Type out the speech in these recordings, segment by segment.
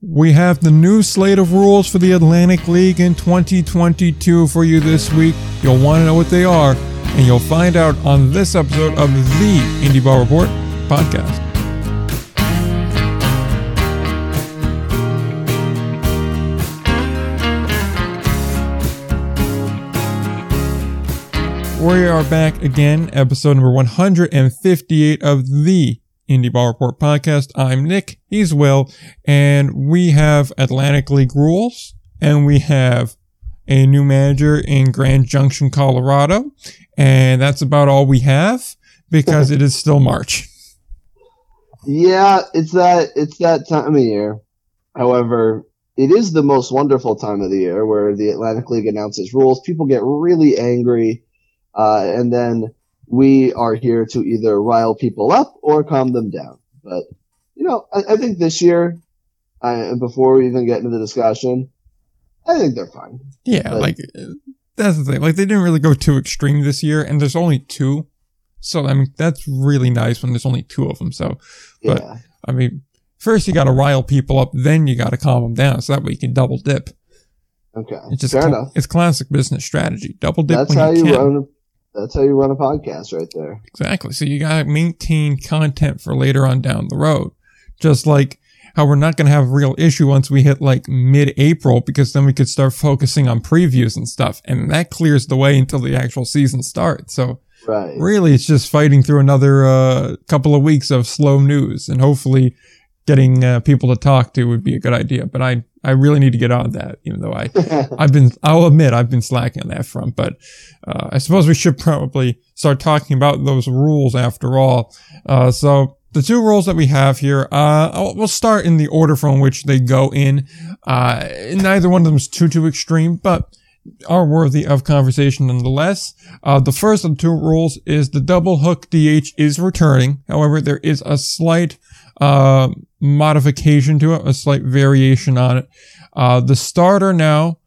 We have the new slate of rules for the Atlantic League in 2022 for you this week. You'll want to know what they are, and you'll find out on this episode of the Indie Ball Report podcast. We are back again, episode number 158 of the Indie Ball Report podcast. I'm Nick, he's Will, and we have Atlantic League rules, and we have a new manager in Grand Junction, Colorado, and that's about all we have because it is still March. Yeah, it's that it's that time of year. However, it is the most wonderful time of the year where the Atlantic League announces rules. People get really angry, uh, and then we are here to either rile people up or calm them down. But you know, I, I think this year, I, before we even get into the discussion, I think they're fine. Yeah, But- like that's the thing. Like they didn't really go too extreme this year, and there's only two. So I mean, that's really nice when there's only two of them. So But- Yeah, I mean, first you got to rile people up, then you got to calm them down, so that way you can double dip. okay, It's just fair cla- enough. it's classic business strategy. Double dip That's how you, you can. That's how you run a podcast, right there. Exactly. So you got to maintain content for later on down the road. Just like how we're not going to have a real issue once we hit like mid-April because then we could start focusing on previews and stuff, and that clears the way until the actual season starts. So Right. really it's just fighting through another uh, couple of weeks of slow news and hopefully getting uh, people to talk to would be a good idea but i i really need to get on that even though i i've been i'll admit i've been slacking on that front but uh, i suppose we should probably start talking about those rules after all uh, so the two rules that we have here, uh, we'll start in the order from which they go in. Uh, neither one of them is too, too extreme, but are worthy of conversation nonetheless. Uh, the first of the two rules is the double hook DH is returning. However, there is a slight uh, modification to it, a slight variation on it. Uh, the starter now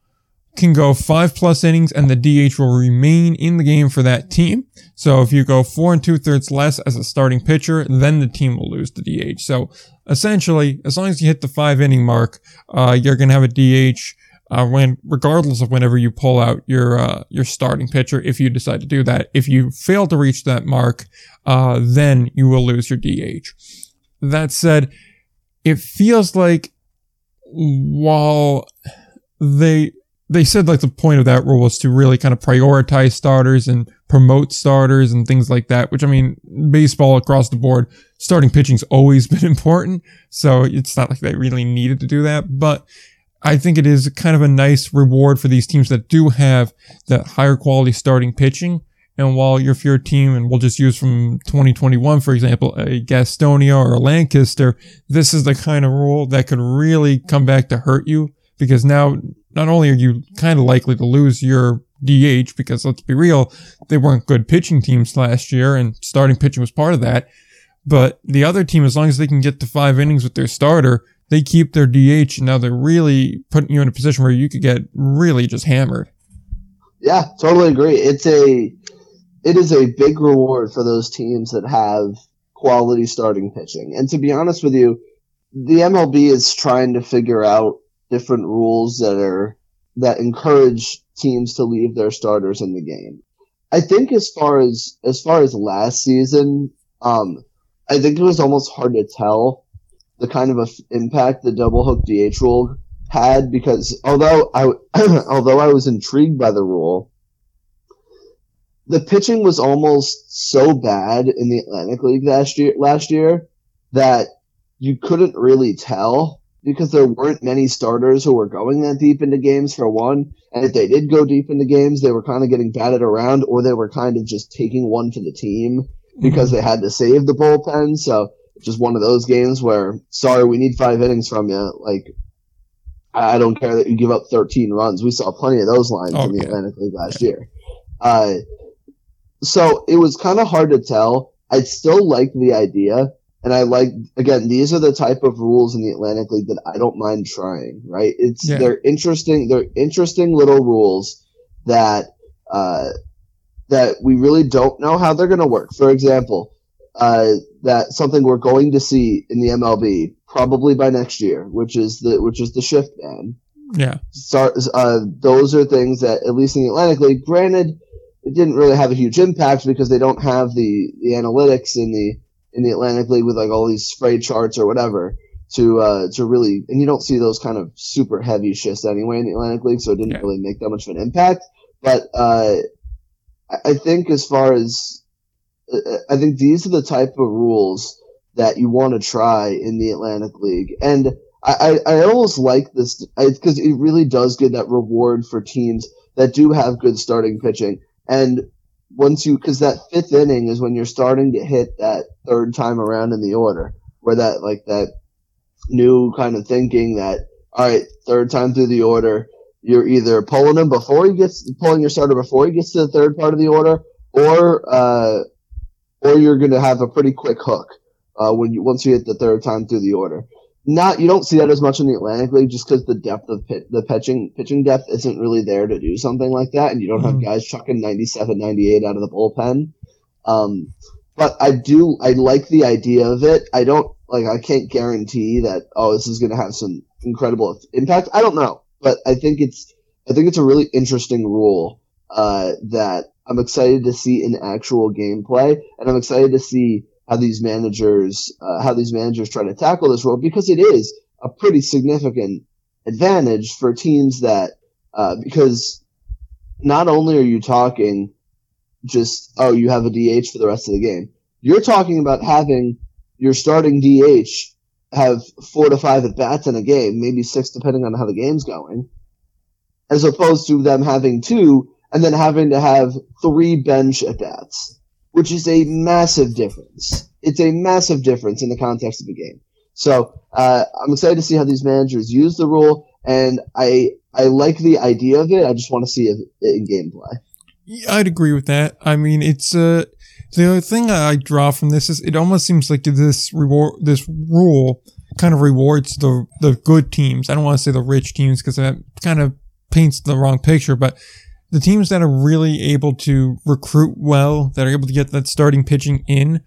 can go five plus innings and the DH will remain in the game for that team. So if you go four and two thirds less as a starting pitcher, then the team will lose the DH. So essentially, as long as you hit the five inning mark, uh, you're going to have a DH uh, when regardless of whenever you pull out your uh, your starting pitcher, if you decide to do that, if you fail to reach that mark, uh, then you will lose your DH. That said, it feels like while they they said like the point of that rule was to really kind of prioritize starters and promote starters and things like that. Which I mean, baseball across the board, starting pitching's always been important, so it's not like they really needed to do that, but. I think it is kind of a nice reward for these teams that do have that higher quality starting pitching. And while you're a team, and we'll just use from 2021, for example, a Gastonia or a Lancaster, this is the kind of rule that could really come back to hurt you because now not only are you kind of likely to lose your DH because let's be real, they weren't good pitching teams last year and starting pitching was part of that. But the other team, as long as they can get to five innings with their starter, they keep their DH. And now they're really putting you in a position where you could get really just hammered. Yeah, totally agree. It's a it is a big reward for those teams that have quality starting pitching. And to be honest with you, the MLB is trying to figure out different rules that are that encourage teams to leave their starters in the game. I think as far as as far as last season, um, I think it was almost hard to tell the kind of a f- impact the double hook DH rule had because although I although I was intrigued by the rule, the pitching was almost so bad in the Atlantic League last year last year that you couldn't really tell because there weren't many starters who were going that deep into games for one, and if they did go deep into games, they were kind of getting batted around or they were kind of just taking one for the team because they had to save the bullpen. So it's just one of those games where, sorry, we need five innings from you. Like, I don't care that you give up 13 runs. We saw plenty of those lines Oh, in the. Atlantic League last year. Uh, so it was kind of hard to tell. I still like the idea. And I like, again, these are the type of rules in the Atlantic League that I don't mind trying, right? It's, Yeah. they're interesting, they're interesting little rules that, uh, that we really don't know how they're going to work. For example, uh, that something we're going to see in the MLB probably by next year, which is the which is the shift ban. Yeah. Start, uh, those are things that at least in the Atlantic League, granted, it didn't really have a huge impact because they don't have the, the analytics in the in the Atlantic League with like all these spray charts or whatever to uh, to really and you don't see those kind of super heavy shifts anyway in the Atlantic League, so it didn't yeah. really make that much of an impact. But uh, I think as far as I think these are the type of rules that you want to try in the Atlantic League, and I, I, I almost like this because it really does give that reward for teams that do have good starting pitching. And once you, because that fifth inning is when you're starting to hit that third time around in the order, where that like that new kind of thinking that all right, third time through the order, you're either pulling him before he gets pulling your starter before he gets to the third part of the order, or uh, or you're going to have a pretty quick hook uh, when you once you hit the third time through the order. Not you don't see that as much in the Atlantic League just because the depth of pit, the pitching pitching depth isn't really there to do something like that, and you don't mm-hmm. have guys chucking 97, 98 out of the bullpen. Um, but I do I like the idea of it. I don't like I can't guarantee that oh this is going to have some incredible impact. I don't know, but I think it's I think it's a really interesting rule uh, that I'm excited to see in actual gameplay, and I'm excited to see how these managers uh, how these managers try to tackle this role because it is a pretty significant advantage for teams that uh, because not only are you talking just oh you have a DH for the rest of the game, you're talking about having your starting DH have four to five at bats in a game, maybe six depending on how the game's going, as opposed to them having two and then having to have three bench at bats which is a massive difference. It's a massive difference in the context of the game. So uh, I'm excited to see how these managers use the rule, and I I like the idea of it. I just want to see it in gameplay. Yeah, I'd agree with that. I mean, it's uh, the thing I draw from this is it almost seems like this reward this rule kind of rewards the the good teams. I don't want to say the rich teams because that kind of paints the wrong picture, but the teams that are really able to recruit well, that are able to get that starting pitching in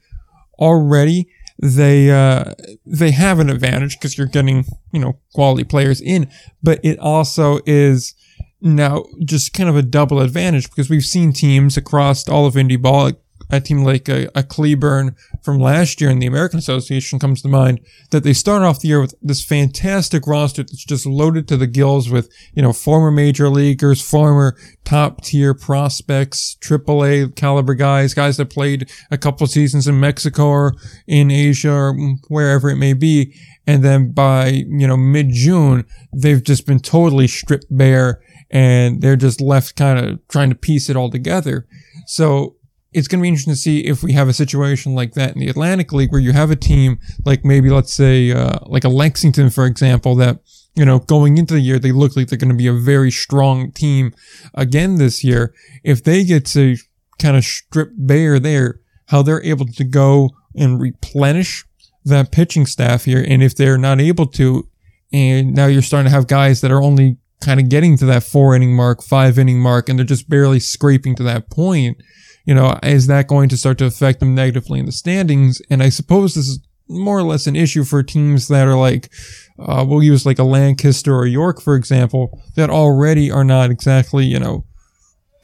already, they uh, they have an advantage because you're getting you know quality players in, but it also is now just kind of a double advantage because we've seen teams across all of indie ball, a team like a, a Cleburne from last year in the American Association comes to mind that they start off the year with this fantastic roster that's just loaded to the gills with, you know, former major leaguers, former top tier prospects, AAA caliber guys, guys that played a couple seasons in Mexico or in Asia or wherever it may be. And then by, you know, mid June, they've just been totally stripped bare and they're just left kind of trying to piece it all together. So it's going to be interesting to see if we have a situation like that in the Atlantic League where you have a team like maybe let's say uh, like a Lexington for example that you know going into the year they look like they're going to be a very strong team again this year. If they get to kind of strip bare there how they're able to go and replenish that pitching staff here and if they're not able to and now you're starting to have guys that are only kind of getting to that four inning mark five inning mark and they're just barely scraping to that point you know, is that going to start to affect them negatively in the standings? And I suppose this is more or less an issue for teams that are like, uh, we'll use like a Lancaster or York, for example, that already are not exactly, you know,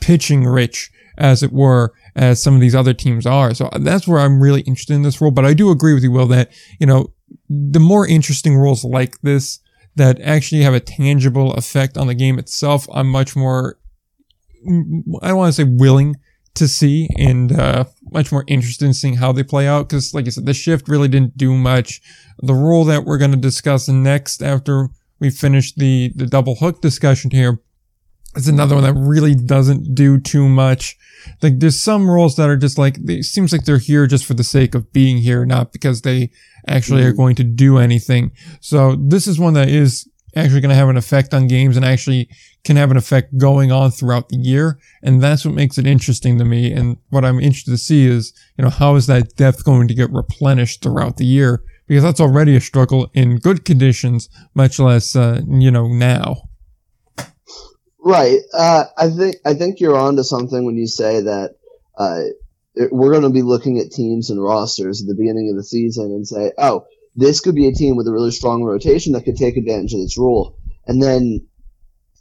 pitching rich, as it were, as some of these other teams are. So that's where I'm really interested in this rule. But I do agree with you, Will, that, you know, the more interesting rules like this that actually have a tangible effect on the game itself, I'm much more, I don't want to say willing to see and uh, much more interested in seeing how they play out because like i said the shift really didn't do much. The rule that we're going to discuss next after we finish the the double hook discussion here is another one that really doesn't do too much. Like there's some rules that are just like it seems like they're here just for the sake of being here not because they actually are going to do anything. So this is one that is actually going to have an effect on games and actually can have an effect going on throughout the year. And that's what makes it interesting to me. And what I'm interested to see is, you know, how is that depth going to get replenished throughout the year? Because that's already a struggle in good conditions, much less, uh, you know, now. Right. Uh, I think, I think you're onto something when you say that, uh, we're going to be looking at teams and rosters at the beginning of the season and say, oh, this could be a team with a really strong rotation that could take advantage of this rule. And then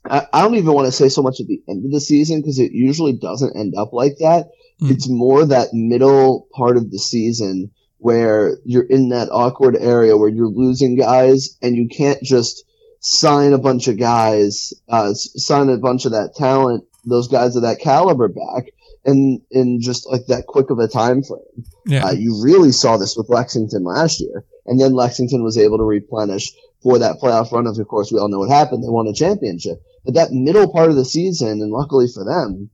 I, I don't even want to say so much at the end of the season because it usually doesn't end up like that. Mm. It's more that middle part of the season where you're in that awkward area where you're losing guys and you can't just sign a bunch of guys, uh, sign a bunch of that talent, those guys of that caliber back in in just like that quick of a time frame. Yeah. Uh, you really saw this with Lexington last year, and then Lexington was able to replenish for that playoff run. Of course, we all know what happened; they won a championship. But that middle part of the season, and luckily for them,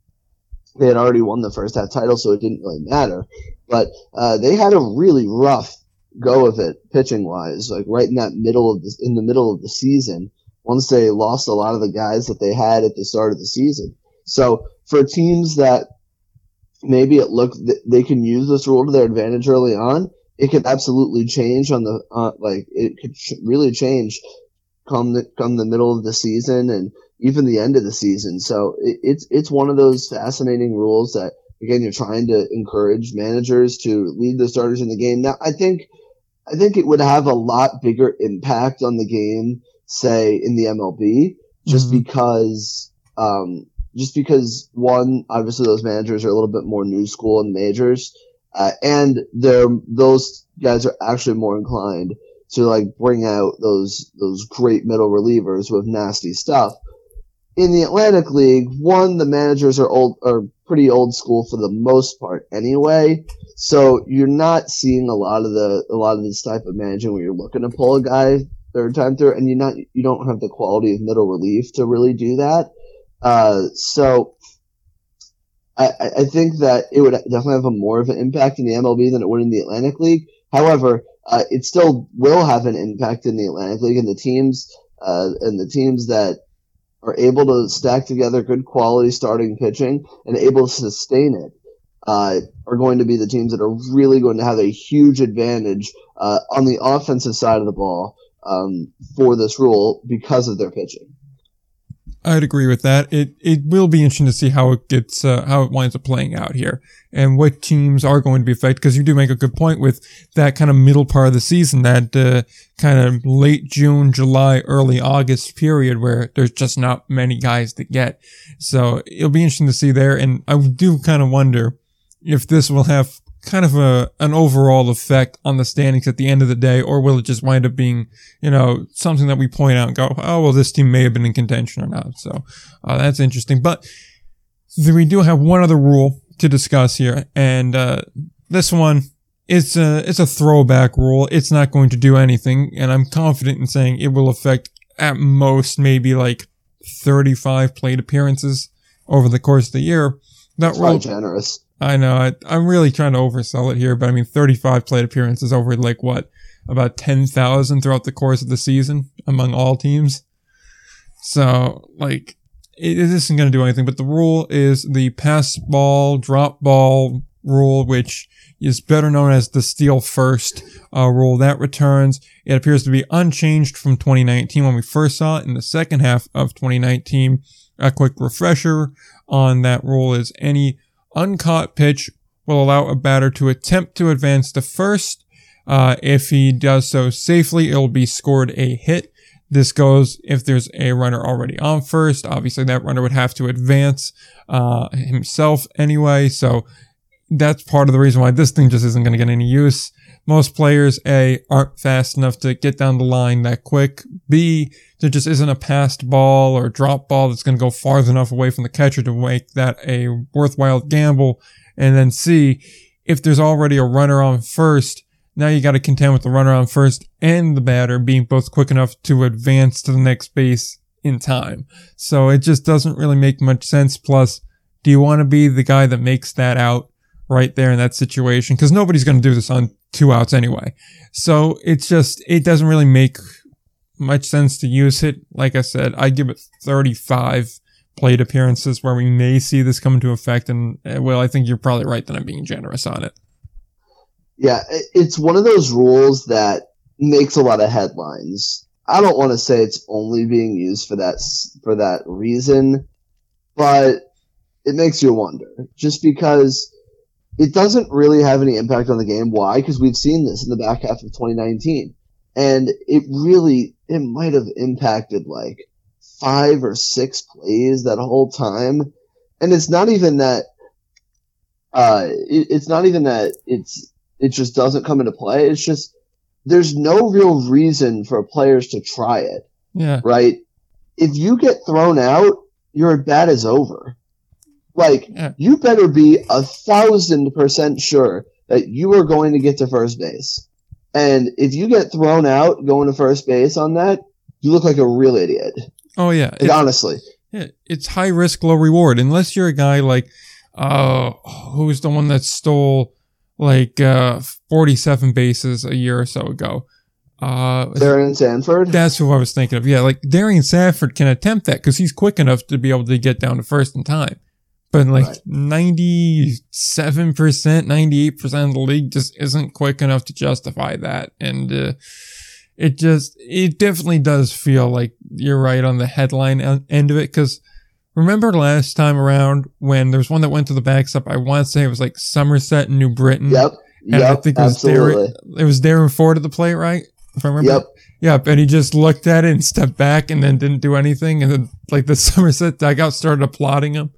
they had already won the first half title, so it didn't really matter. But uh, they had a really rough go of it pitching wise, like right in that middle of the, in the middle of the season. Once they lost a lot of the guys that they had at the start of the season, so for teams that maybe it looked they can use this rule to their advantage early on, it could absolutely change on the uh, like it could really change come the come the middle of the season and even the end of the season. So it, it's it's one of those fascinating rules that again you're trying to encourage managers to lead the starters in the game. Now I think I think it would have a lot bigger impact on the game, say in the MLB, just mm-hmm. because um, just because one obviously those managers are a little bit more new school in majors, uh, and they're those guys are actually more inclined to like bring out those those great middle relievers with nasty stuff in the Atlantic League, one, the managers are old, are pretty old school for the most part anyway. So you're not seeing a lot of the, a lot of this type of managing where you're looking to pull a guy third time through and you're not, you don't have the quality of middle relief to really do that. Uh, so I, I think that it would definitely have a more of an impact in the MLB than it would in the Atlantic League. However, uh, it still will have an impact in the Atlantic League and the teams, uh, and the teams that are able to stack together good quality starting pitching and able to sustain it, uh, are going to be the teams that are really going to have a huge advantage uh, on the offensive side of the ball um, for this rule because of their pitching. I'd agree with that. It it will be interesting to see how it gets uh, how it winds up playing out here and what teams are going to be affected because you do make a good point with that kind of middle part of the season that uh, kind of late June, July, early August period where there's just not many guys to get. So it'll be interesting to see there and I do kind of wonder if this will have kind of a an overall effect on the standings at the end of the day, or will it just wind up being, you know, something that we point out and go, oh well, this team may have been in contention or not. So uh, that's interesting. But we do have one other rule to discuss here, and uh, this one it's a it's a throwback rule. It's not going to do anything, and I'm confident in saying it will affect at most maybe like 35 plate appearances over the course of the year. That That's rule generous. I know. I, I'm really trying to oversell it here, but I mean, 35 plate appearances over like what? About 10,000 throughout the course of the season among all teams. So, like, it, it isn't going to do anything, but the rule is the pass ball, drop ball rule, which is better known as the steal first uh, rule that returns. It appears to be unchanged from 2019 when we first saw it in the second half of 2019. A quick refresher on that rule is any uncaught pitch will allow a batter to attempt to advance to first. Uh, if he does so safely, it'll be scored a hit. This goes if there's a runner already on first. Obviously, that runner would have to advance uh, himself anyway. So that's part of the reason why this thing just isn't going to get any use. Most players, A, aren't fast enough to get down the line that quick. B, there just isn't a passed ball or drop ball that's going to go far enough away from the catcher to make that a worthwhile gamble. And then C, if there's already a runner on first, now you got to contend with the runner on first and the batter being both quick enough to advance to the next base in time. So it just doesn't really make much sense. Plus, do you want to be the guy that makes that out right there in that situation because nobody's going to do this on two outs anyway. So it's just, it doesn't really make much sense to use it. Like I said, I give it 35 plate appearances where we may see this come into effect. And uh, well, I think you're probably right that I'm being generous on it. Yeah, it's one of those rules that makes a lot of headlines. I don't want to say it's only being used for that for that reason, but it makes you wonder. Just because it doesn't really have any impact on the game. Why? Because we've seen this in the back half of 2019. and it really it might have impacted like five or six plays that whole time, and it's not even that. Uh, it, it's not even that it's it just doesn't come into play. It's just there's no real reason for players to try it, Yeah. right? If you get thrown out, your at bat is over. Like Yeah. you better be a thousand percent sure that you are going to get to first base. And if you get thrown out going to first base on that, you look like a real idiot. Oh yeah. Like, honestly. yeah. It's high risk, low reward. Unless you're a guy like, uh, who's the one that stole like uh 47 bases a year or so ago? Uh, Darren Sanford. That's who I was thinking of. Yeah, like Darian Sanford can attempt that because he's quick enough to be able to get down to first in time. But like Right. 97%, 98% of the league just isn't quick enough to justify that. And, uh, it just, it definitely does feel like you're right on the headline end of it. Cause remember last time around when there was one that went to the backstop? I want to say it was like Somerset and New Britain. Yep. And I Yep. think it was Absolutely. Darren, it was Darren Ford at the plate, right? If I remember. Yep. Yep, and he just looked at it and stepped back and then didn't do anything. And then, like, the Somerset dugout started applauding him.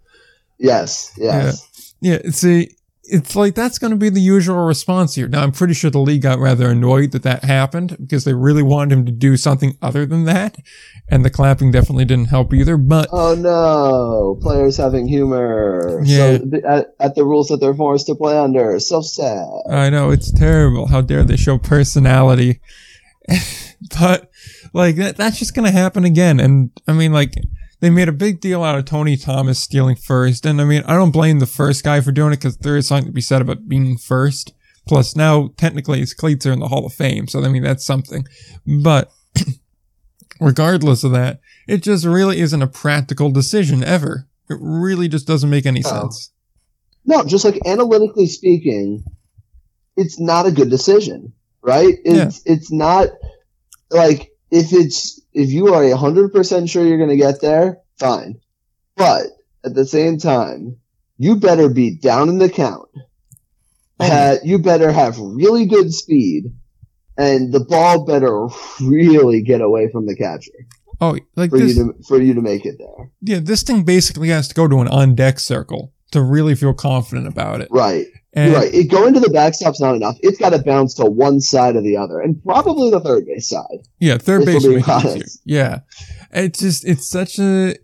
Yes. Yes. Yeah, see, it's like that's going to be the usual response here. Now, I'm pretty sure the league got rather annoyed that that happened because they really wanted him to do something other than that. And the clapping definitely didn't help either. But Oh no! Players having humor. Yeah. So, at, at the rules that they're forced to play under. So sad. I know it's terrible. How dare they show personality? but like that, that's just gonna happen again. And I mean, like they made a big deal out of Tony Thomas stealing first, and I mean, I don't blame the first guy for doing it because there is something to be said about being first. Plus, now technically his cleats are in the Hall of Fame, so I mean that's something. But regardless of that, it just really isn't a practical decision ever. It really just doesn't make any Oh. sense. No, just like analytically speaking, it's not a good decision, right? It's it's not like if it's if you are hundred percent sure you're going to get there, fine. But at the same time, you better be down in the count. Oh. Ha- you better have really good speed, and the ball better really get away from the catcher Oh, like for this. you to for you to make it there. Yeah, this thing basically has to go to an on deck circle to really feel confident about it. Right. And You're right. It, going to the backstop's not enough. It's got to bounce to one side or the other, and probably the third base side. yeah, third base it. Yeah, it's just it's such a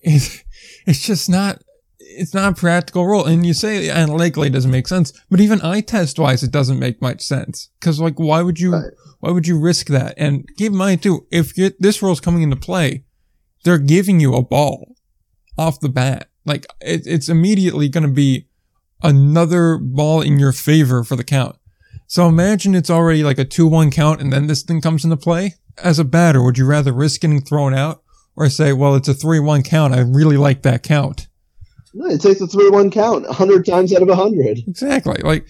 it's it's just not it's not a practical rule. And you say analytically it doesn't make sense, but even eye test wise, it doesn't make much sense. Because like, why would you Right. why would you risk that? And keep in mind too, if this rule's coming into play, they're giving you a ball off the bat. Like it, it's immediately going to be another ball in your favor for the count. So imagine it's already like a 2-1 count and then this thing comes into play. As a batter, would you rather risk getting thrown out or say, well, it's a 3-1 count. I really like that count. No, it takes a three-one count hundred times out of hundred. Exactly. Like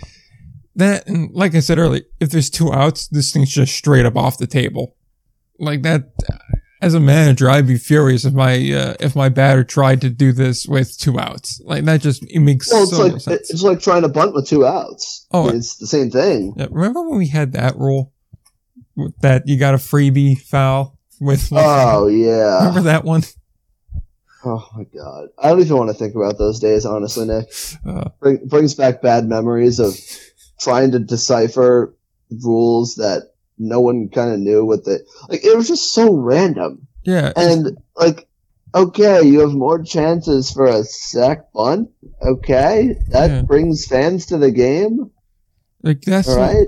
that. And like I said earlier, if there's two outs, this thing's just straight up off the table. Like that. As a manager, I'd be furious if my uh, if my batter tried to do this with two outs. Like that just it makes Well, it's so like sense. it's like trying to bunt with two outs. Oh. it's the same thing. Yeah, remember when we had that rule that you got a freebie foul with? Oh yeah. remember that one? Oh my god. I don't even want to think about those days. Honestly, Nick, Uh, Bring, brings back bad memories of trying to decipher rules that no one kind of knew what the like. It was just so random. yeah, And like, okay, you have more chances for a sack bunt. Okay, that Yeah. brings fans to the game. like that's All right.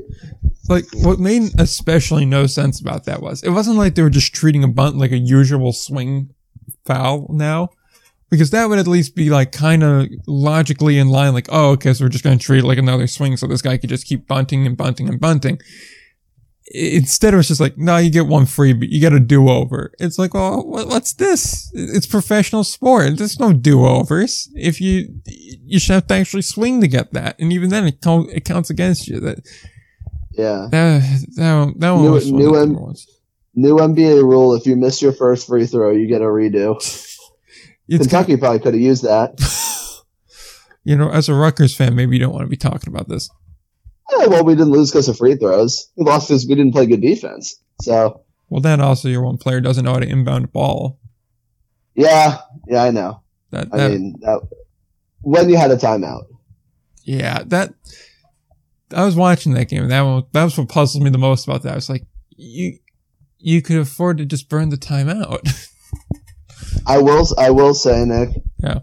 like what made especially no sense about that was it wasn't like they were just treating a bunt like a usual swing foul now because that would at least be like kind of logically in line like oh okay so we're just going to treat it like another swing so this guy could just keep bunting and bunting and bunting instead it was just like no you get one free but you get a do-over it's like well what's this it's professional sport there's no do-overs if you you should have to actually swing to get that and even then it, count, it counts against you that Yeah. that that one, that one New- was new M- ones. New NBA rule: if you miss your first free throw, you get a redo. It's Kentucky probably could have used that. you know, as a Rutgers fan, maybe you don't want to be talking about this. Yeah, well, we didn't lose because of free throws. We lost because we didn't play good defense. So. Well, then also your one player doesn't know how to inbound a ball. Yeah, yeah, I know. That, I mean, that, when you had a timeout. yeah, that I was watching that game. And that one, that was what puzzled me the most about that. I was like, you, you could afford to just burn the timeout. I will. I will say, Nick. Yeah.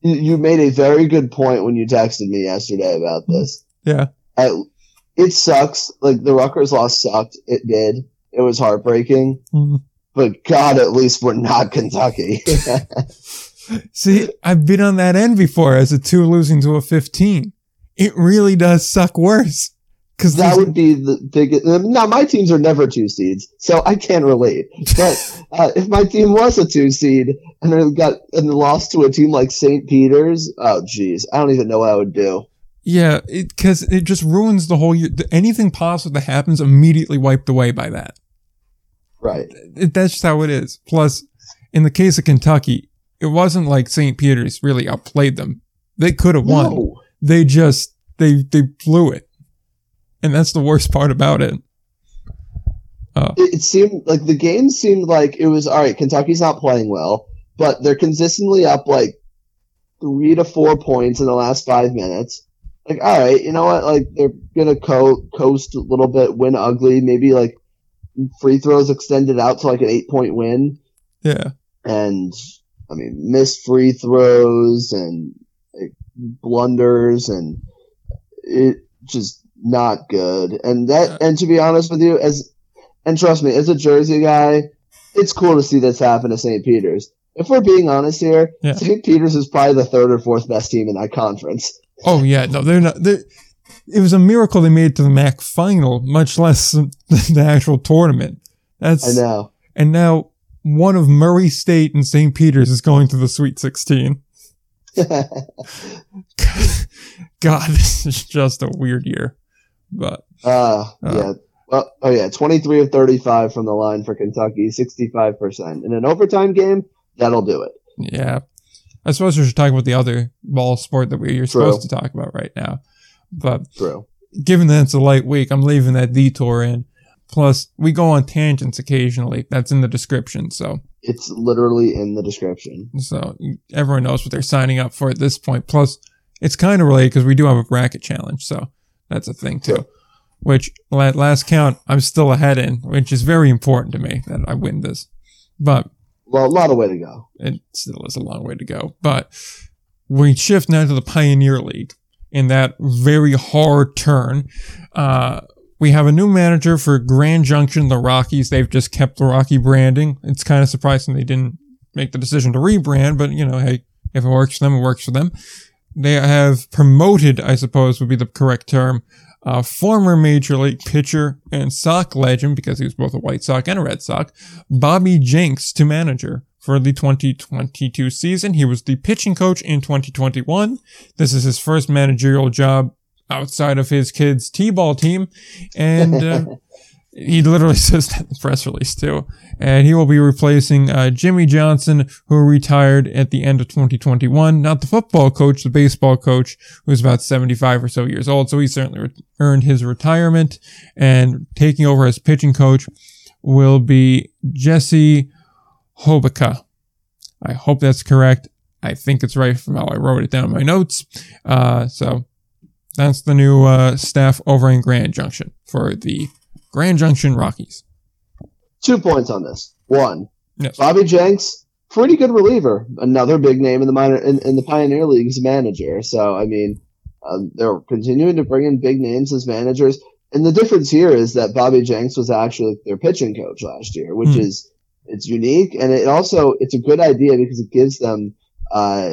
You, you made a very good point when you texted me yesterday about this. Yeah, I, it sucks. Like the Rutgers loss sucked. It did. It was heartbreaking. Mhm. But God, at least we're not Kentucky. See, I've been on that end before as a two losing to a 15. It really does suck worse. Cause that would be the biggest. Now my teams are never two seeds, so I can't relate. But uh, if my team was a two seed and got and lost to a team like St. Peter's, oh geez, I don't even know what I would do. Yeah, it, cause it just ruins the whole year. Anything positive that happens immediately wiped away by that. Right. It, that's just how it is. Plus, in the case of Kentucky, it wasn't like St. Peter's really outplayed them. They could have won. No. They just, they, they blew it. And that's the worst part about it. Uh, it, it seemed like the game seemed like it was all right. Kentucky's not playing well, but they're consistently up like three to four points in the last five minutes. Like, all right, you know what? Like, they're gonna co- coast a little bit, win ugly, maybe like free throws extended out to like an eight point win, yeah. and I mean, missed free throws and like, blunders, and it just not good. And that, and to be honest with you, as and trust me, as a Jersey guy, it's cool to see this happen to St. Peter's. If we're being honest here, Yeah. St. Peter's is probably the third or fourth best team in that conference. Oh yeah, no, they're not. They're, it was a miracle they made it to the MAAC final, much less the actual tournament. That's I know. and now one of Murray State and St. Peter's is going to the Sweet 16. God, this is just a weird year. But Uh, Uh. yeah. Well, oh yeah, 23 of 35 from the line for Kentucky, 65%. In an overtime game, that'll do it. yeah, I suppose we should talk about the other ball sport that we're supposed to talk about right now. But True. given that it's a light week, I'm leaving that detour in. Plus, we go on tangents occasionally. That's in the description. So, It's literally in the description. so everyone knows what they're signing up for at this point. Plus, it's kind of related because we do have a bracket challenge. So that's a thing too. Sure. Which at last count, I'm still ahead in, which is very important to me that I win this. But Well, a lot of way to go. it still is a long way to go. But we shift now to the Pioneer League in that very hard turn. Uh, we have a new manager for Grand Junction, the Rockies. They've just kept the Rocky branding. It's kind of surprising they didn't make the decision to rebrand, but you know, hey, if it works for them, it works for them. They have promoted, I suppose would be the correct term, uh, former Major League pitcher and Sox legend, because he was both a White Sox and a Red Sox, Bobby Jenks to manager for the 2022 season. He was the pitching coach in 2021. This is his first managerial job outside of his kids' T-ball team. And, uh, he literally says that in the press release too. And he will be replacing uh, Jimmy Johnson, who retired at the end of 2021. Not the football coach, the baseball coach, who's about 75 or so years old. So he certainly re- earned his retirement. And taking over as pitching coach will be Jesse Hobica. I hope that's correct. I think it's right from how I wrote it down in my notes. Uh, so that's the new uh, staff over in Grand Junction for the Grand Junction Rockies. Two points on this. One, Yes. Bobby Jenks, pretty good reliever. Another big name in the minor in, in the Pioneer League's manager. So I mean, um, they're continuing to bring in big names as managers. And the difference here is that Bobby Jenks was actually their pitching coach last year, which Hmm. is it's unique and it also it's a good idea because it gives them uh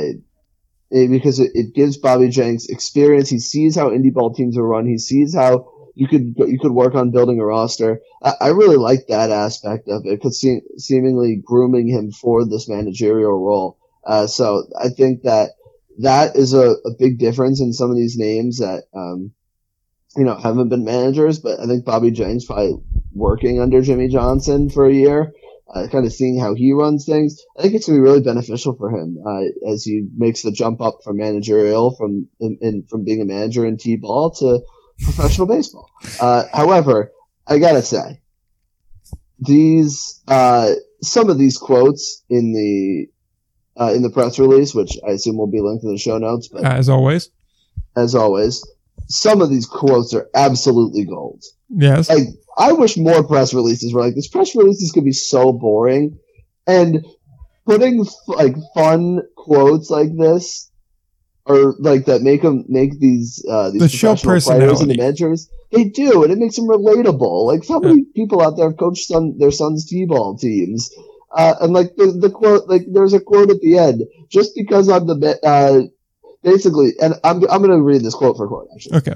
because it, it gives Bobby Jenks experience. He sees how indie ball teams are run. He sees how you could you could work on building a roster. I, I really like that aspect of it because se- seemingly grooming him for this managerial role. Uh, so I think that that is a, a big difference in some of these names that um, you know haven't been managers. But I think Bobby Jenks probably working under Jimmy Johnson for a year. Uh, kind of seeing how he runs things, I think it's gonna be really beneficial for him uh, as he makes the jump up from managerial from in, from being a manager in T-ball to professional baseball. Uh, however, I gotta say, these uh, some of these quotes in the uh, in the press release, which I assume will be linked in the show notes, but As always. as always, some of these quotes are absolutely gold. Yes. Like, I wish more press releases were like this. Press releases could be so boring, and putting like fun quotes like this, or like that make them make these uh, these The show players and the mentors. They do, and it makes them relatable. Like how many people out there have coached son, their sons' t-ball teams, uh, and like the, the quote, like there's a quote at the end. Just because I'm the uh, basically, and I'm I'm to read this quote for quote actually. Okay.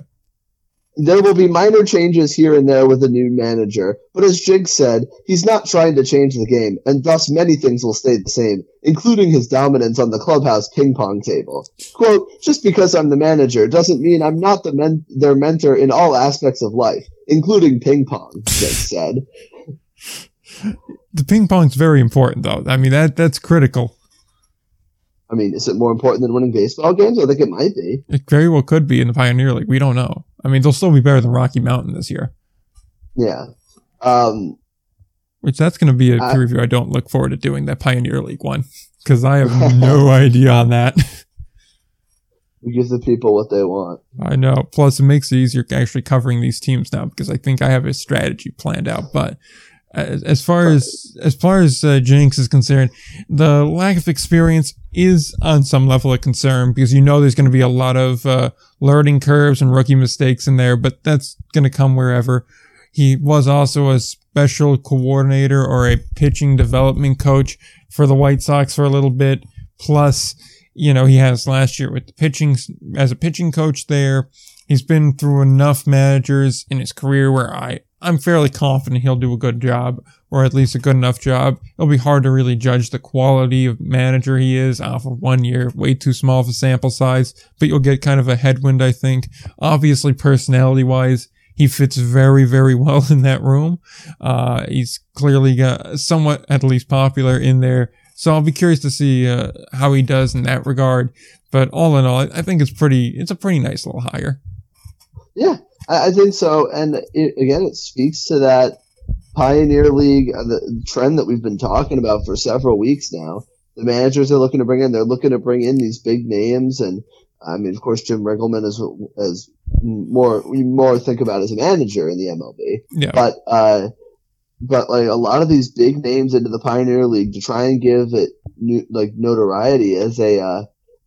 There will be minor changes here and there with the new manager, but as Jig said, he's not trying to change the game, and thus many things will stay the same, including his dominance on the clubhouse ping pong table. Quote, just because I'm the manager doesn't mean I'm not the men- their mentor in all aspects of life, including ping pong, Jig said. The ping pong's very important, though. I mean, that that's critical. I mean, is it more important than winning baseball games? I think it might be. It very well could be in the Pioneer League. We don't know. I mean, they'll still be better than Rocky Mountain this year, Yeah. Um, which that's going to be a I- peer review. I don't look forward to doing that Pioneer League one because I have no idea on that. we give the people what they want. I know. Plus, it makes it easier actually covering these teams now because I think I have a strategy planned out. But as, far as as far as uh, Jenks is concerned, the lack of experience is on some level a concern because you know there's going to be a lot of uh, learning curves and rookie mistakes in there, but that's going to come wherever. He was also a special coordinator or a pitching development coach for the White Sox for a little bit. Plus, you know, he has last year with the pitching as a pitching coach there. He's been through enough managers in his career where I, I'm fairly confident he'll do a good job or at least a good enough job. It'll be hard to really judge the quality of manager he is off of one year, way too small of a sample size, but you'll get kind of a headwind, I think. Obviously, personality wise, he fits very, very well in that room. Uh, he's clearly got somewhat at least popular in there. So I'll be curious to see uh, how he does in that regard. But all in all, I I think it's pretty. It's a pretty nice little hire. Yeah, I, I think so. And it, again, it speaks to that Pioneer League, uh, the trend that we've been talking about for several weeks now. The managers they're looking to bring in, they're looking to bring in these big names. And I mean, of course, Jim Riggleman is, is more, we more think about as a manager in the MLB. Yeah. But, uh, but like a lot of these big names into the Pioneer League to try and give it new, like notoriety as a, uh,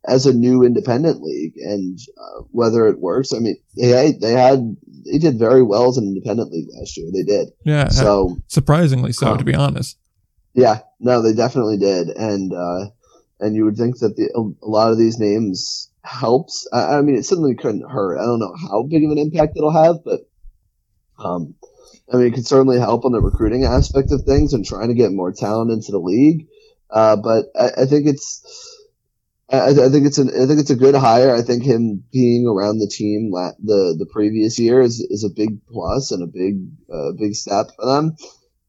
as a new independent league and uh, whether it works. I mean, they they had they did very well as an independent league last year. They did. yeah. So surprisingly so, um, to be honest. yeah, no, they definitely did. And uh, and you would think that the, a lot of these names helps. I, I mean, it certainly couldn't hurt. I don't know how big of an impact it'll have, but um, I mean, it could certainly help on the recruiting aspect of things and trying to get more talent into the league. Uh, but I, I think it's. I, I think it's an I think it's a good hire. I think him being around the team la- the the previous year is is a big plus and a big uh, big step for them.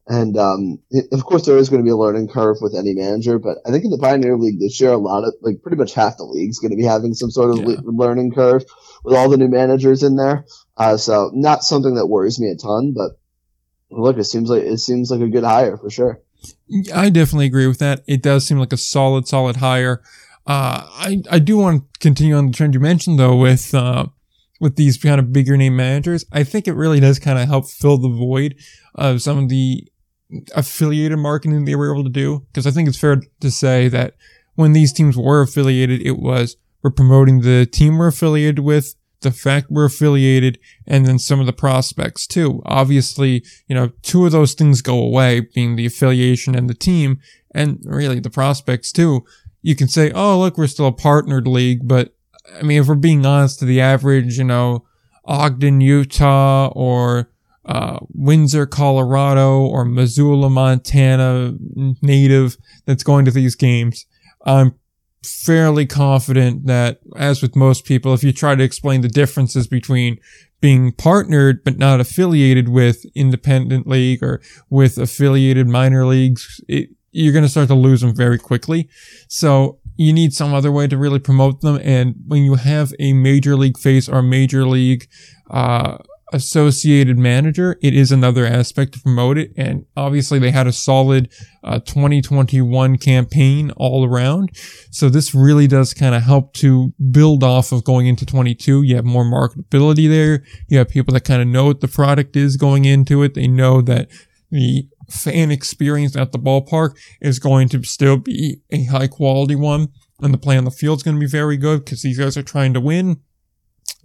And um, of course, there is going to be a learning curve with any manager, but I think in the Pioneer League this year, a lot of like pretty much half the league's going to be having some sort of Yeah. le- learning curve with all the new managers in there. Uh, so not something that worries me a ton, but look, it seems like it seems like a good hire for sure. I definitely agree with that. It does seem like a solid, solid hire. Uh, I I do want to continue on the trend you mentioned though with uh, with these kind of bigger name managers. I think it really does kind of help fill the void of some of the affiliated marketing they were able to do. Because I think it's fair to say that when these teams were affiliated, it was we're promoting the team we're affiliated with, the fact we're affiliated, and then some of the prospects too. Obviously, you know, two of those things go away, being the affiliation and the team, and really the prospects too. You can say, oh, look, we're still a partnered league, but I mean, if we're being honest to the average, you know, Ogden, Utah, or uh, Windsor, Colorado, or Missoula, Montana native that's going to these games, I'm fairly confident that, as with most people, if you try to explain the differences between being partnered but not affiliated with independent league or with affiliated minor leagues, it, you're going to start to lose them very quickly. So you need some other way to really promote them. And when you have a major league face or major league uh, associated manager, it is another aspect to promote it. And obviously they had a solid uh, 2021 campaign all around. So this really does kind of help to build off of going into 22. You have more marketability there. You have people that kind of know what the product is going into it. They know that the fan experience at the ballpark is going to still be a high quality one. And the play on the field is going to be very good because these guys are trying to win.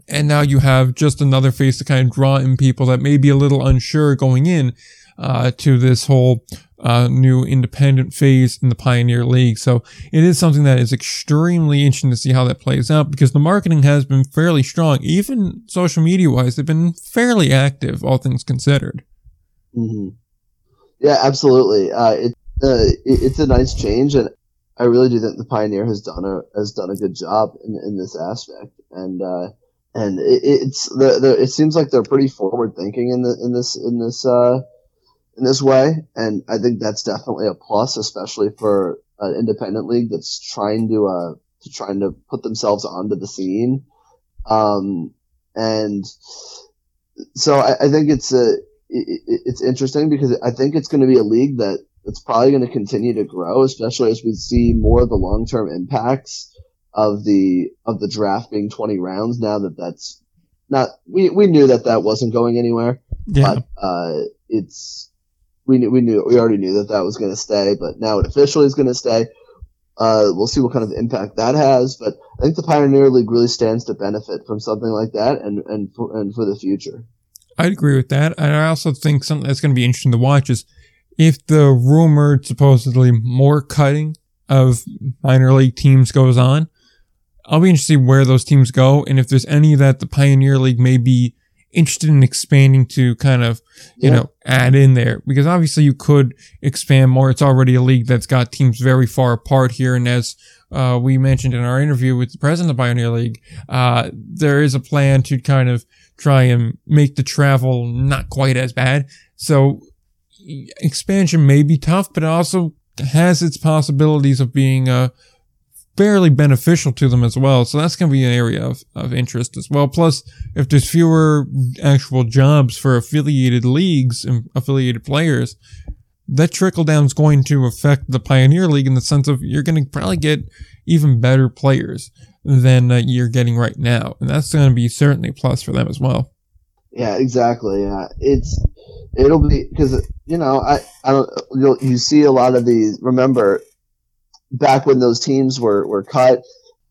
And now you have just another face to kind of draw in people that may be a little unsure going in uh, to this whole uh, new independent phase in the Pioneer League. So it is something that is extremely interesting to see how that plays out because the marketing has been fairly strong. Even social media wise, they've been fairly active, all things considered. Mm-hmm. Yeah, absolutely. Uh, it, uh, it, it's a nice change, and I really do think the Pioneer has done a has done a good job in in this aspect. And uh, and it, it's the, the, it seems like they're pretty forward thinking in the in this in this uh, in this way, and I think that's definitely a plus, especially for an independent league that's trying to uh to trying to put themselves onto the scene. Um, and so I, I think it's a it, it's interesting because I think it's going to be a league that it's probably going to continue to grow, especially as we see more of the long term impacts of the of the draft being 20 rounds now that that's not we, we knew that that wasn't going anywhere yeah. but uh, it's we knew we knew we already knew that that was going to stay but now it officially is going to stay uh, we'll see what kind of impact that has but I think the Pioneer League really stands to benefit from something like that and and for, and for the future I'd agree with that and I also think something that's going to be interesting to watch is if the rumored supposedly more cutting of minor league teams goes on I'll be interested to see where those teams go and if there's any that the Pioneer League may be interested in expanding to kind of, you yeah. know, add in there because obviously you could expand more. It's already a league that's got teams very far apart here. And as, uh, we mentioned in our interview with the president of the Pioneer League, uh, there is a plan to kind of try and make the travel not quite as bad. So expansion may be tough, but it also has its possibilities of being, uh, fairly beneficial to them as well. So that's going to be an area of, of interest as well. Plus, if there's fewer actual jobs for affiliated leagues and affiliated players, that trickle down is going to affect the Pioneer League in the sense of you're going to probably get even better players than uh, you're getting right now. And that's going to be certainly a plus for them as well. Yeah, exactly. Yeah, it's it'll be because you know I I don't you you see a lot of these. Remember, back when those teams were, were cut,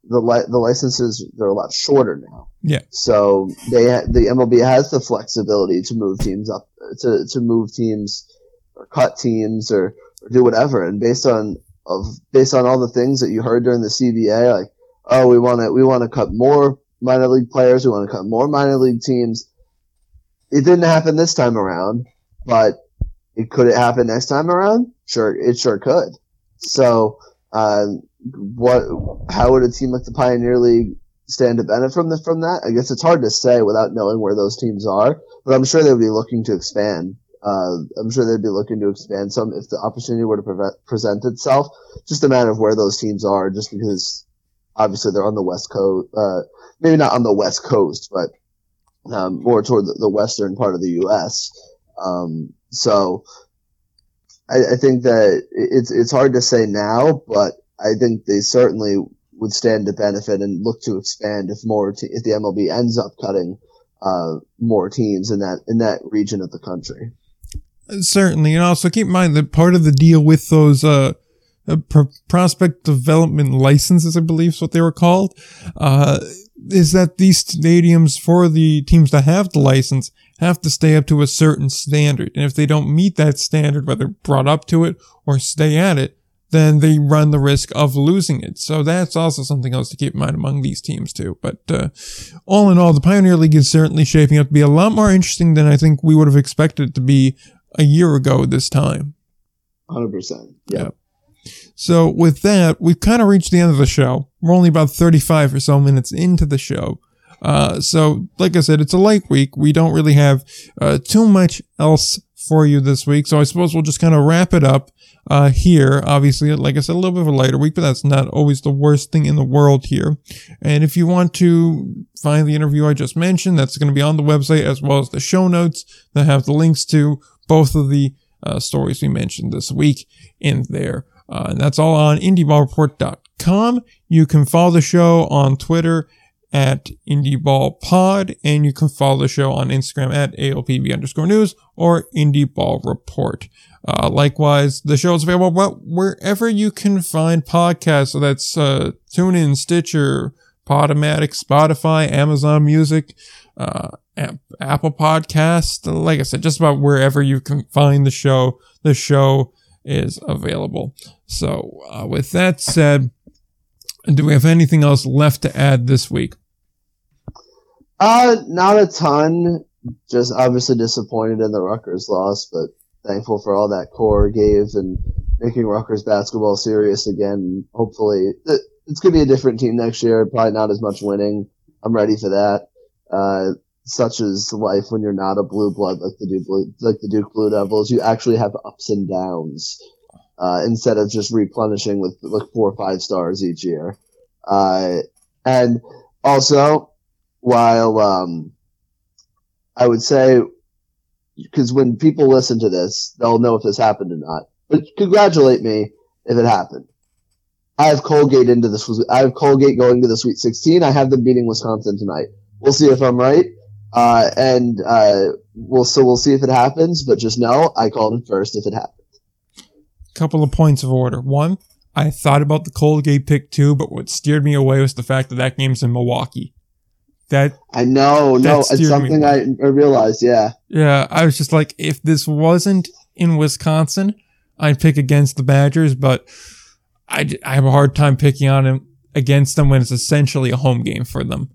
the li- the licenses they're a lot shorter now. Yeah. So they ha- the MLB has the flexibility to move teams up to to move teams or cut teams or, or do whatever. And based on of based on all the things that you heard during the CBA, like oh we want to we want to cut more minor league players, we want to cut more minor league teams. It didn't happen this time around, but it could it happen next time around? Sure, it sure could. So uh, what? How would a team like the Pioneer League stand to benefit from the, from that? I guess it's hard to say without knowing where those teams are, but I'm sure they would be looking to expand. Uh, I'm sure they'd be looking to expand some if the opportunity were to pre- present itself. Just a matter of where those teams are, just because obviously they're on the west coast, uh, maybe not on the west coast, but um, more toward the, the, western part of the U.S. Um, so I, I think that it's it's hard to say now, but I think they certainly would stand to benefit and look to expand if more te- if the MLB ends up cutting uh, more teams in that in that region of the country. Certainly, and also keep in mind that part of the deal with those uh, uh, prospect development licenses, I believe, is what they were called, uh, is that these stadiums for the teams that have the license have to stay up to a certain standard. And if they don't meet that standard, whether brought up to it or stay at it, then they run the risk of losing it. So that's also something else to keep in mind among these teams too. But uh, all in all, the Pioneer League is certainly shaping up to be a lot more interesting than I think we would have expected it to be a year ago this time. 100%. Yeah. yeah. So with that, we've kind of reached the end of the show. We're only about 35 or so minutes into the show. Uh, so, like I said, it's a light week. We don't really have uh, too much else for you this week. So I suppose we'll just kind of wrap it up. uh, here. Obviously, like I said, a little bit of a lighter week, but that's not always the worst thing in the world here. And if you want to find the interview I just mentioned, that's going to be on the website as well as the show notes that have the links to both of the uh, stories we mentioned this week in there. Uh, and that's all on indieballreport.com. You can follow the show on Twitter at IndieBallPod, and you can follow the show on Instagram at AOPB underscore news or IndieBallReport. Uh, likewise, the show is available wherever you can find podcasts. So that's uh, TuneIn, Stitcher, Podomatic, Spotify, Amazon Music, uh, Apple Podcast. Like I said, just about wherever you can find the show, the show is available. So, uh, with that said, do we have anything else left to add this week? Uh, not a ton. Just obviously disappointed in the Rutgers loss, but thankful for all that core gave and making Rutgers basketball serious again. Hopefully, it's going to be a different team next year. Probably not as much winning. I'm ready for that. Uh, such as life when you're not a blue blood like the Duke Blue, like the Duke Blue Devils. You actually have ups and downs uh, instead of just replenishing with like four or five stars each year. Uh, and also, while um, I would say, because when people listen to this, they'll know if this happened or not. But congratulate me if it happened. I have Colgate into this. I have Colgate going to the Sweet 16. I have them beating Wisconsin tonight. We'll see if I'm right. Uh, and uh, we'll so we'll see if it happens. But just know I called it first if it happens. Couple of points of order. One, I thought about the Colgate pick too, but what steered me away was the fact that that game's in Milwaukee. That I know, no, it's something I, I realized. Yeah, yeah. I was just like, if this wasn't in Wisconsin, I'd pick against the Badgers, but I, I have a hard time picking on him against them when it's essentially a home game for them.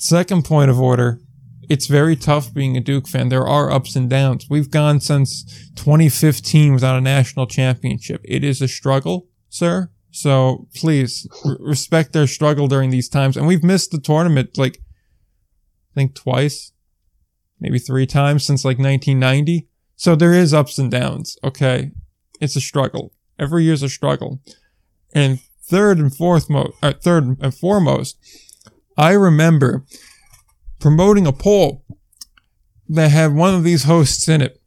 Second point of order, it's very tough being a Duke fan. There are ups and downs. We've gone since 2015 without a national championship. It is a struggle, sir. So please respect their struggle during these times. And we've missed the tournament like, I think twice, maybe three times since like 1990. So there is ups and downs. Okay. It's a struggle. Every year's a struggle. And third and fourth most, uh, third and foremost, I remember promoting a poll that had one of these hosts in it.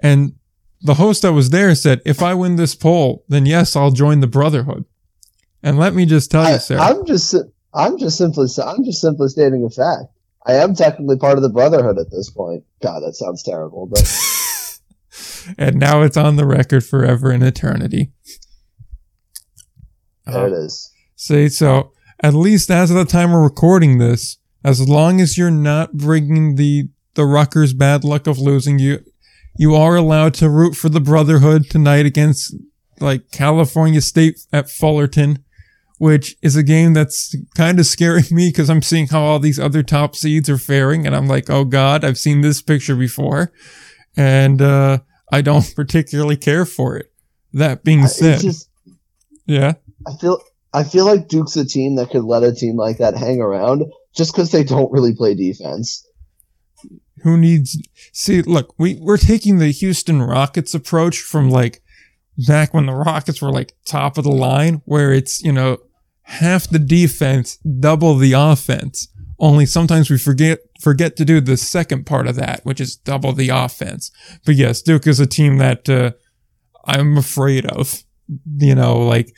And the host that was there said, if I win this poll, then yes, I'll join the Brotherhood. And let me just tell I, you, sir. I'm just, I'm just simply, I'm just simply stating a fact. I am technically part of the Brotherhood at this point. God, that sounds terrible, but. and now it's on the record forever and eternity. There uh, it is. See, so at least as of the time we're recording this, as long as you're not bringing the the Rutgers bad luck of losing, you you are allowed to root for the Brotherhood tonight against like California State at Fullerton, which is a game that's kind of scaring me because I'm seeing how all these other top seeds are faring, and I'm like, oh god, I've seen this picture before, and uh, I don't particularly care for it. That being said, just, yeah, I feel I feel like Duke's a team that could let a team like that hang around just because they don't really play defense. Who needs? See, look, we we're taking the Houston Rockets approach from like back when the Rockets were like top of the line, where it's you know half the defense, double the offense. Only sometimes we forget forget to do the second part of that, which is double the offense. But yes, Duke is a team that uh, I'm afraid of. You know, like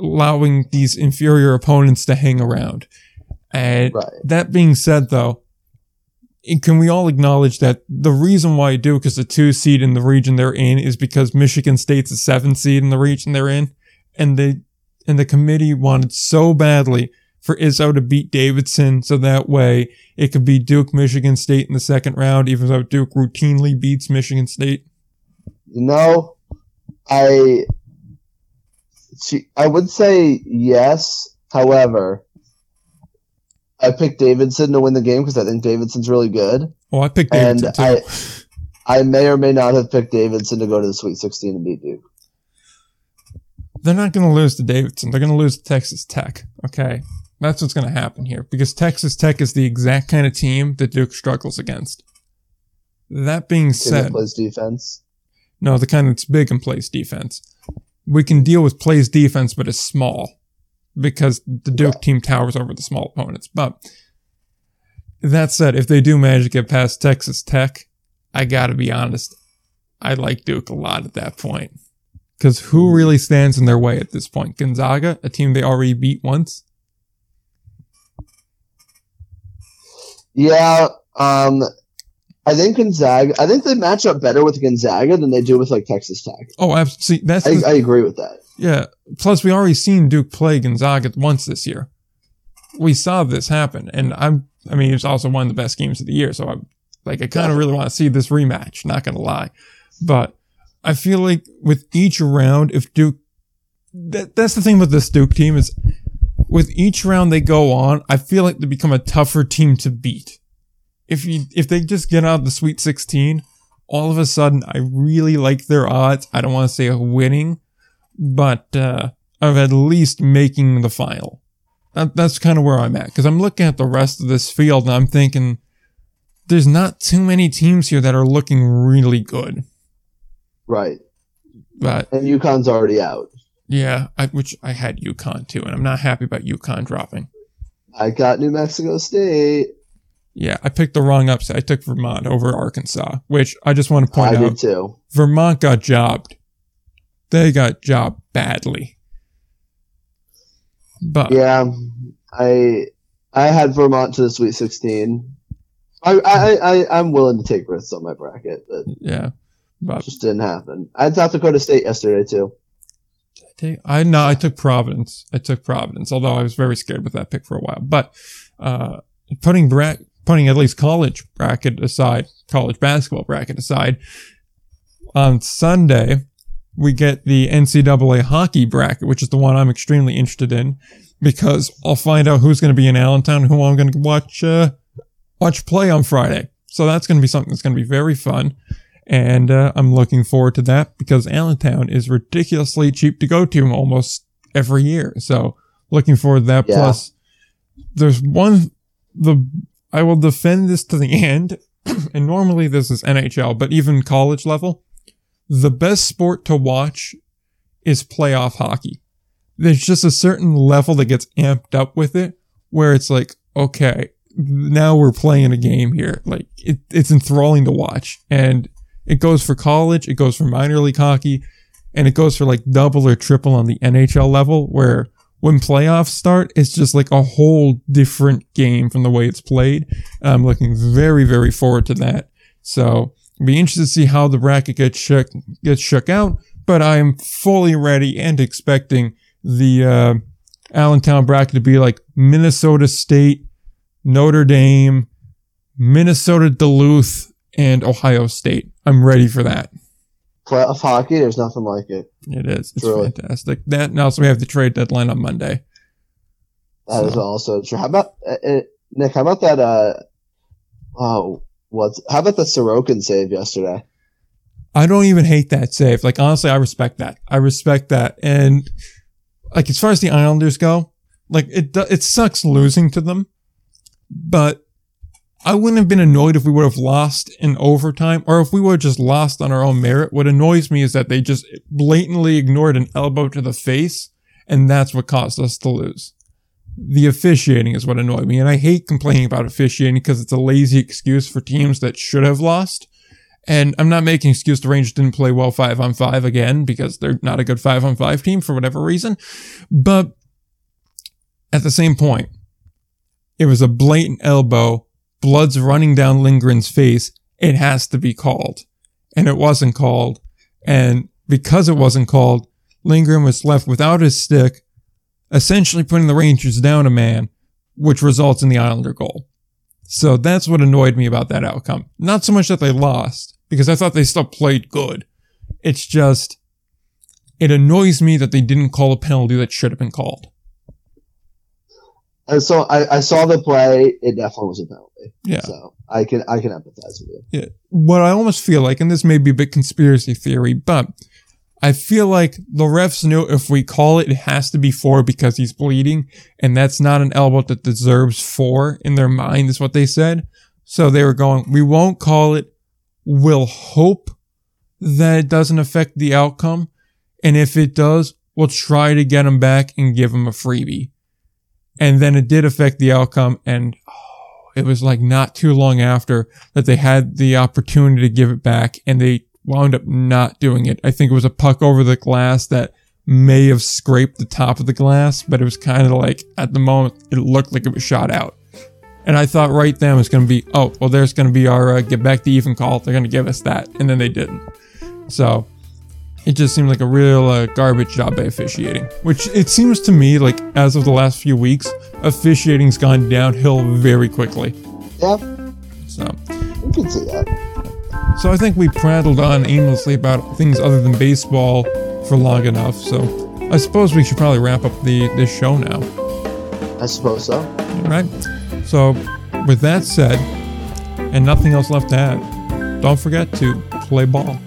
allowing these inferior opponents to hang around. And right. that being said, though, can we all acknowledge that the reason why Duke is a two seed in the region they're in is because Michigan State's a seven seed in the region they're in, and they and the committee wanted so badly for Izzo to beat Davidson, so that way it could be Duke Michigan State in the second round, even though Duke routinely beats Michigan State. You know, I I would say yes. However, I picked Davidson to win the game because I think Davidson's really good. Well, I picked Davidson and too. I, I may or may not have picked Davidson to go to the Sweet 16 and beat Duke. They're not going to lose to Davidson. They're going to lose to Texas Tech. Okay. That's what's going to happen here because Texas Tech is the exact kind of team that Duke struggles against. That being said, plays defense. No, the kind that's big and plays defense. We can deal with plays defense, but it's small because the Duke team towers over the small opponents. But that said, if they do manage to get past Texas Tech, I gotta be honest, I like Duke a lot at that point. Because who really stands in their way at this point? Gonzaga, a team they already beat once? Yeah, um, I think Gonzaga. I think they match up better with Gonzaga than they do with like Texas Tech. Oh, absolutely. That's I, the- I agree with that. Yeah. Plus, we already seen Duke play Gonzaga once this year. We saw this happen, and I'm. I mean, it's also one of the best games of the year. So I'm like, I kind of really want to see this rematch. Not gonna lie, but I feel like with each round, if Duke, that, that's the thing with this Duke team is, with each round they go on, I feel like they become a tougher team to beat. If you if they just get out of the Sweet 16, all of a sudden I really like their odds. I don't want to say of winning, but uh, of at least making the final. That, that's kind of where I'm at because I'm looking at the rest of this field and I'm thinking there's not too many teams here that are looking really good. Right, But and UConn's already out. yeah, I, which I had UConn too, and I'm not happy about UConn dropping. I got New Mexico State. Yeah, I picked the wrong upset. I took Vermont over Arkansas, which I just want to point I out did too. Vermont got jobbed. They got jobbed badly. But Yeah, I I had Vermont to the Sweet 16. I I, I I'm willing to take risks on my bracket, but yeah, but just didn't happen. I had South Dakota State yesterday too. I no, I took Providence. I took Providence, although I was very scared with that pick for a while. But uh, putting bra- putting at least college bracket aside, college basketball bracket aside, on Sunday we get the NCAA hockey bracket, which is the one I'm extremely interested in because I'll find out who's going to be in Allentown, who I'm going to watch uh, watch play on Friday. So that's going to be something that's going to be very fun. And uh, I'm looking forward to that because Allentown is ridiculously cheap to go to almost every year. So looking forward to that. Yeah. Plus, there's one, the, I will defend this to the end. and normally this is NHL, but even college level, the best sport to watch is playoff hockey. There's just a certain level that gets amped up with it where it's like, okay, now we're playing a game here. Like it, it's enthralling to watch and it goes for college. It goes for minor league hockey and it goes for like double or triple on the NHL level where when playoffs start, it's just like a whole different game from the way it's played. I'm looking very, very forward to that. So be interested to see how the bracket gets shook, gets shook out, but I am fully ready and expecting the, uh, Allentown bracket to be like Minnesota State, Notre Dame, Minnesota Duluth, and Ohio State. I'm ready for that. Playoff hockey, there's nothing like it. It is. It's Truly. fantastic. That and also we have the trade deadline on Monday. That is So- also true. How about uh, uh, Nick? How about that? Uh, oh, what's? How about the Sorokin save yesterday? I don't even hate that save. Like honestly, I respect that. I respect that. And like as far as the Islanders go, like it it sucks losing to them, but I wouldn't have been annoyed if we would have lost in overtime or if we would have just lost on our own merit. What annoys me is that they just blatantly ignored an elbow to the face, and that's what caused us to lose. The officiating is what annoyed me, and I hate complaining about officiating because it's a lazy excuse for teams that should have lost. And I'm not making excuse the Rangers didn't play well five on five again because they're not a good five on five team for whatever reason. But at the same point, it was a blatant elbow, blood's running down Lindgren's face. It has to be called. And it wasn't called. And because it wasn't called, Lindgren was left without his stick, essentially putting the Rangers down a man, which results in the Islander goal. So that's what annoyed me about that outcome. Not so much that they lost, because I thought they still played good. It's just, it annoys me that they didn't call a penalty that should have been called. And so I, I saw the play. It definitely was a penalty. Yeah. So I can I can empathize with you. Yeah. What I almost feel like, and this may be a bit conspiracy theory, but I feel like the refs knew if we call it, it has to be four because he's bleeding, and that's not an elbow that deserves four in their mind, is what they said. So they were going, we won't call it. We'll hope that it doesn't affect the outcome. And if it does, we'll try to get him back and give him a freebie. And then it did affect the outcome. And oh, it was like not too long after that they had the opportunity to give it back and they wound up not doing it. I think it was a puck over the glass that may have scraped the top of the glass, but it was kind of like at the moment it looked like it was shot out. And I thought right then it was going to be, oh, well, there's going to be our uh, get back to even call. They're going to give us that. And then they didn't. So it just seemed like a real uh, garbage job by officiating. Which it seems to me like as of the last few weeks, officiating's gone downhill very quickly. Yeah. So. You can see that. So I think we prattled on aimlessly about things other than baseball for long enough. So I suppose we should probably wrap up the this show now. I suppose so. All right. So with that said, and nothing else left to add, don't forget to play ball.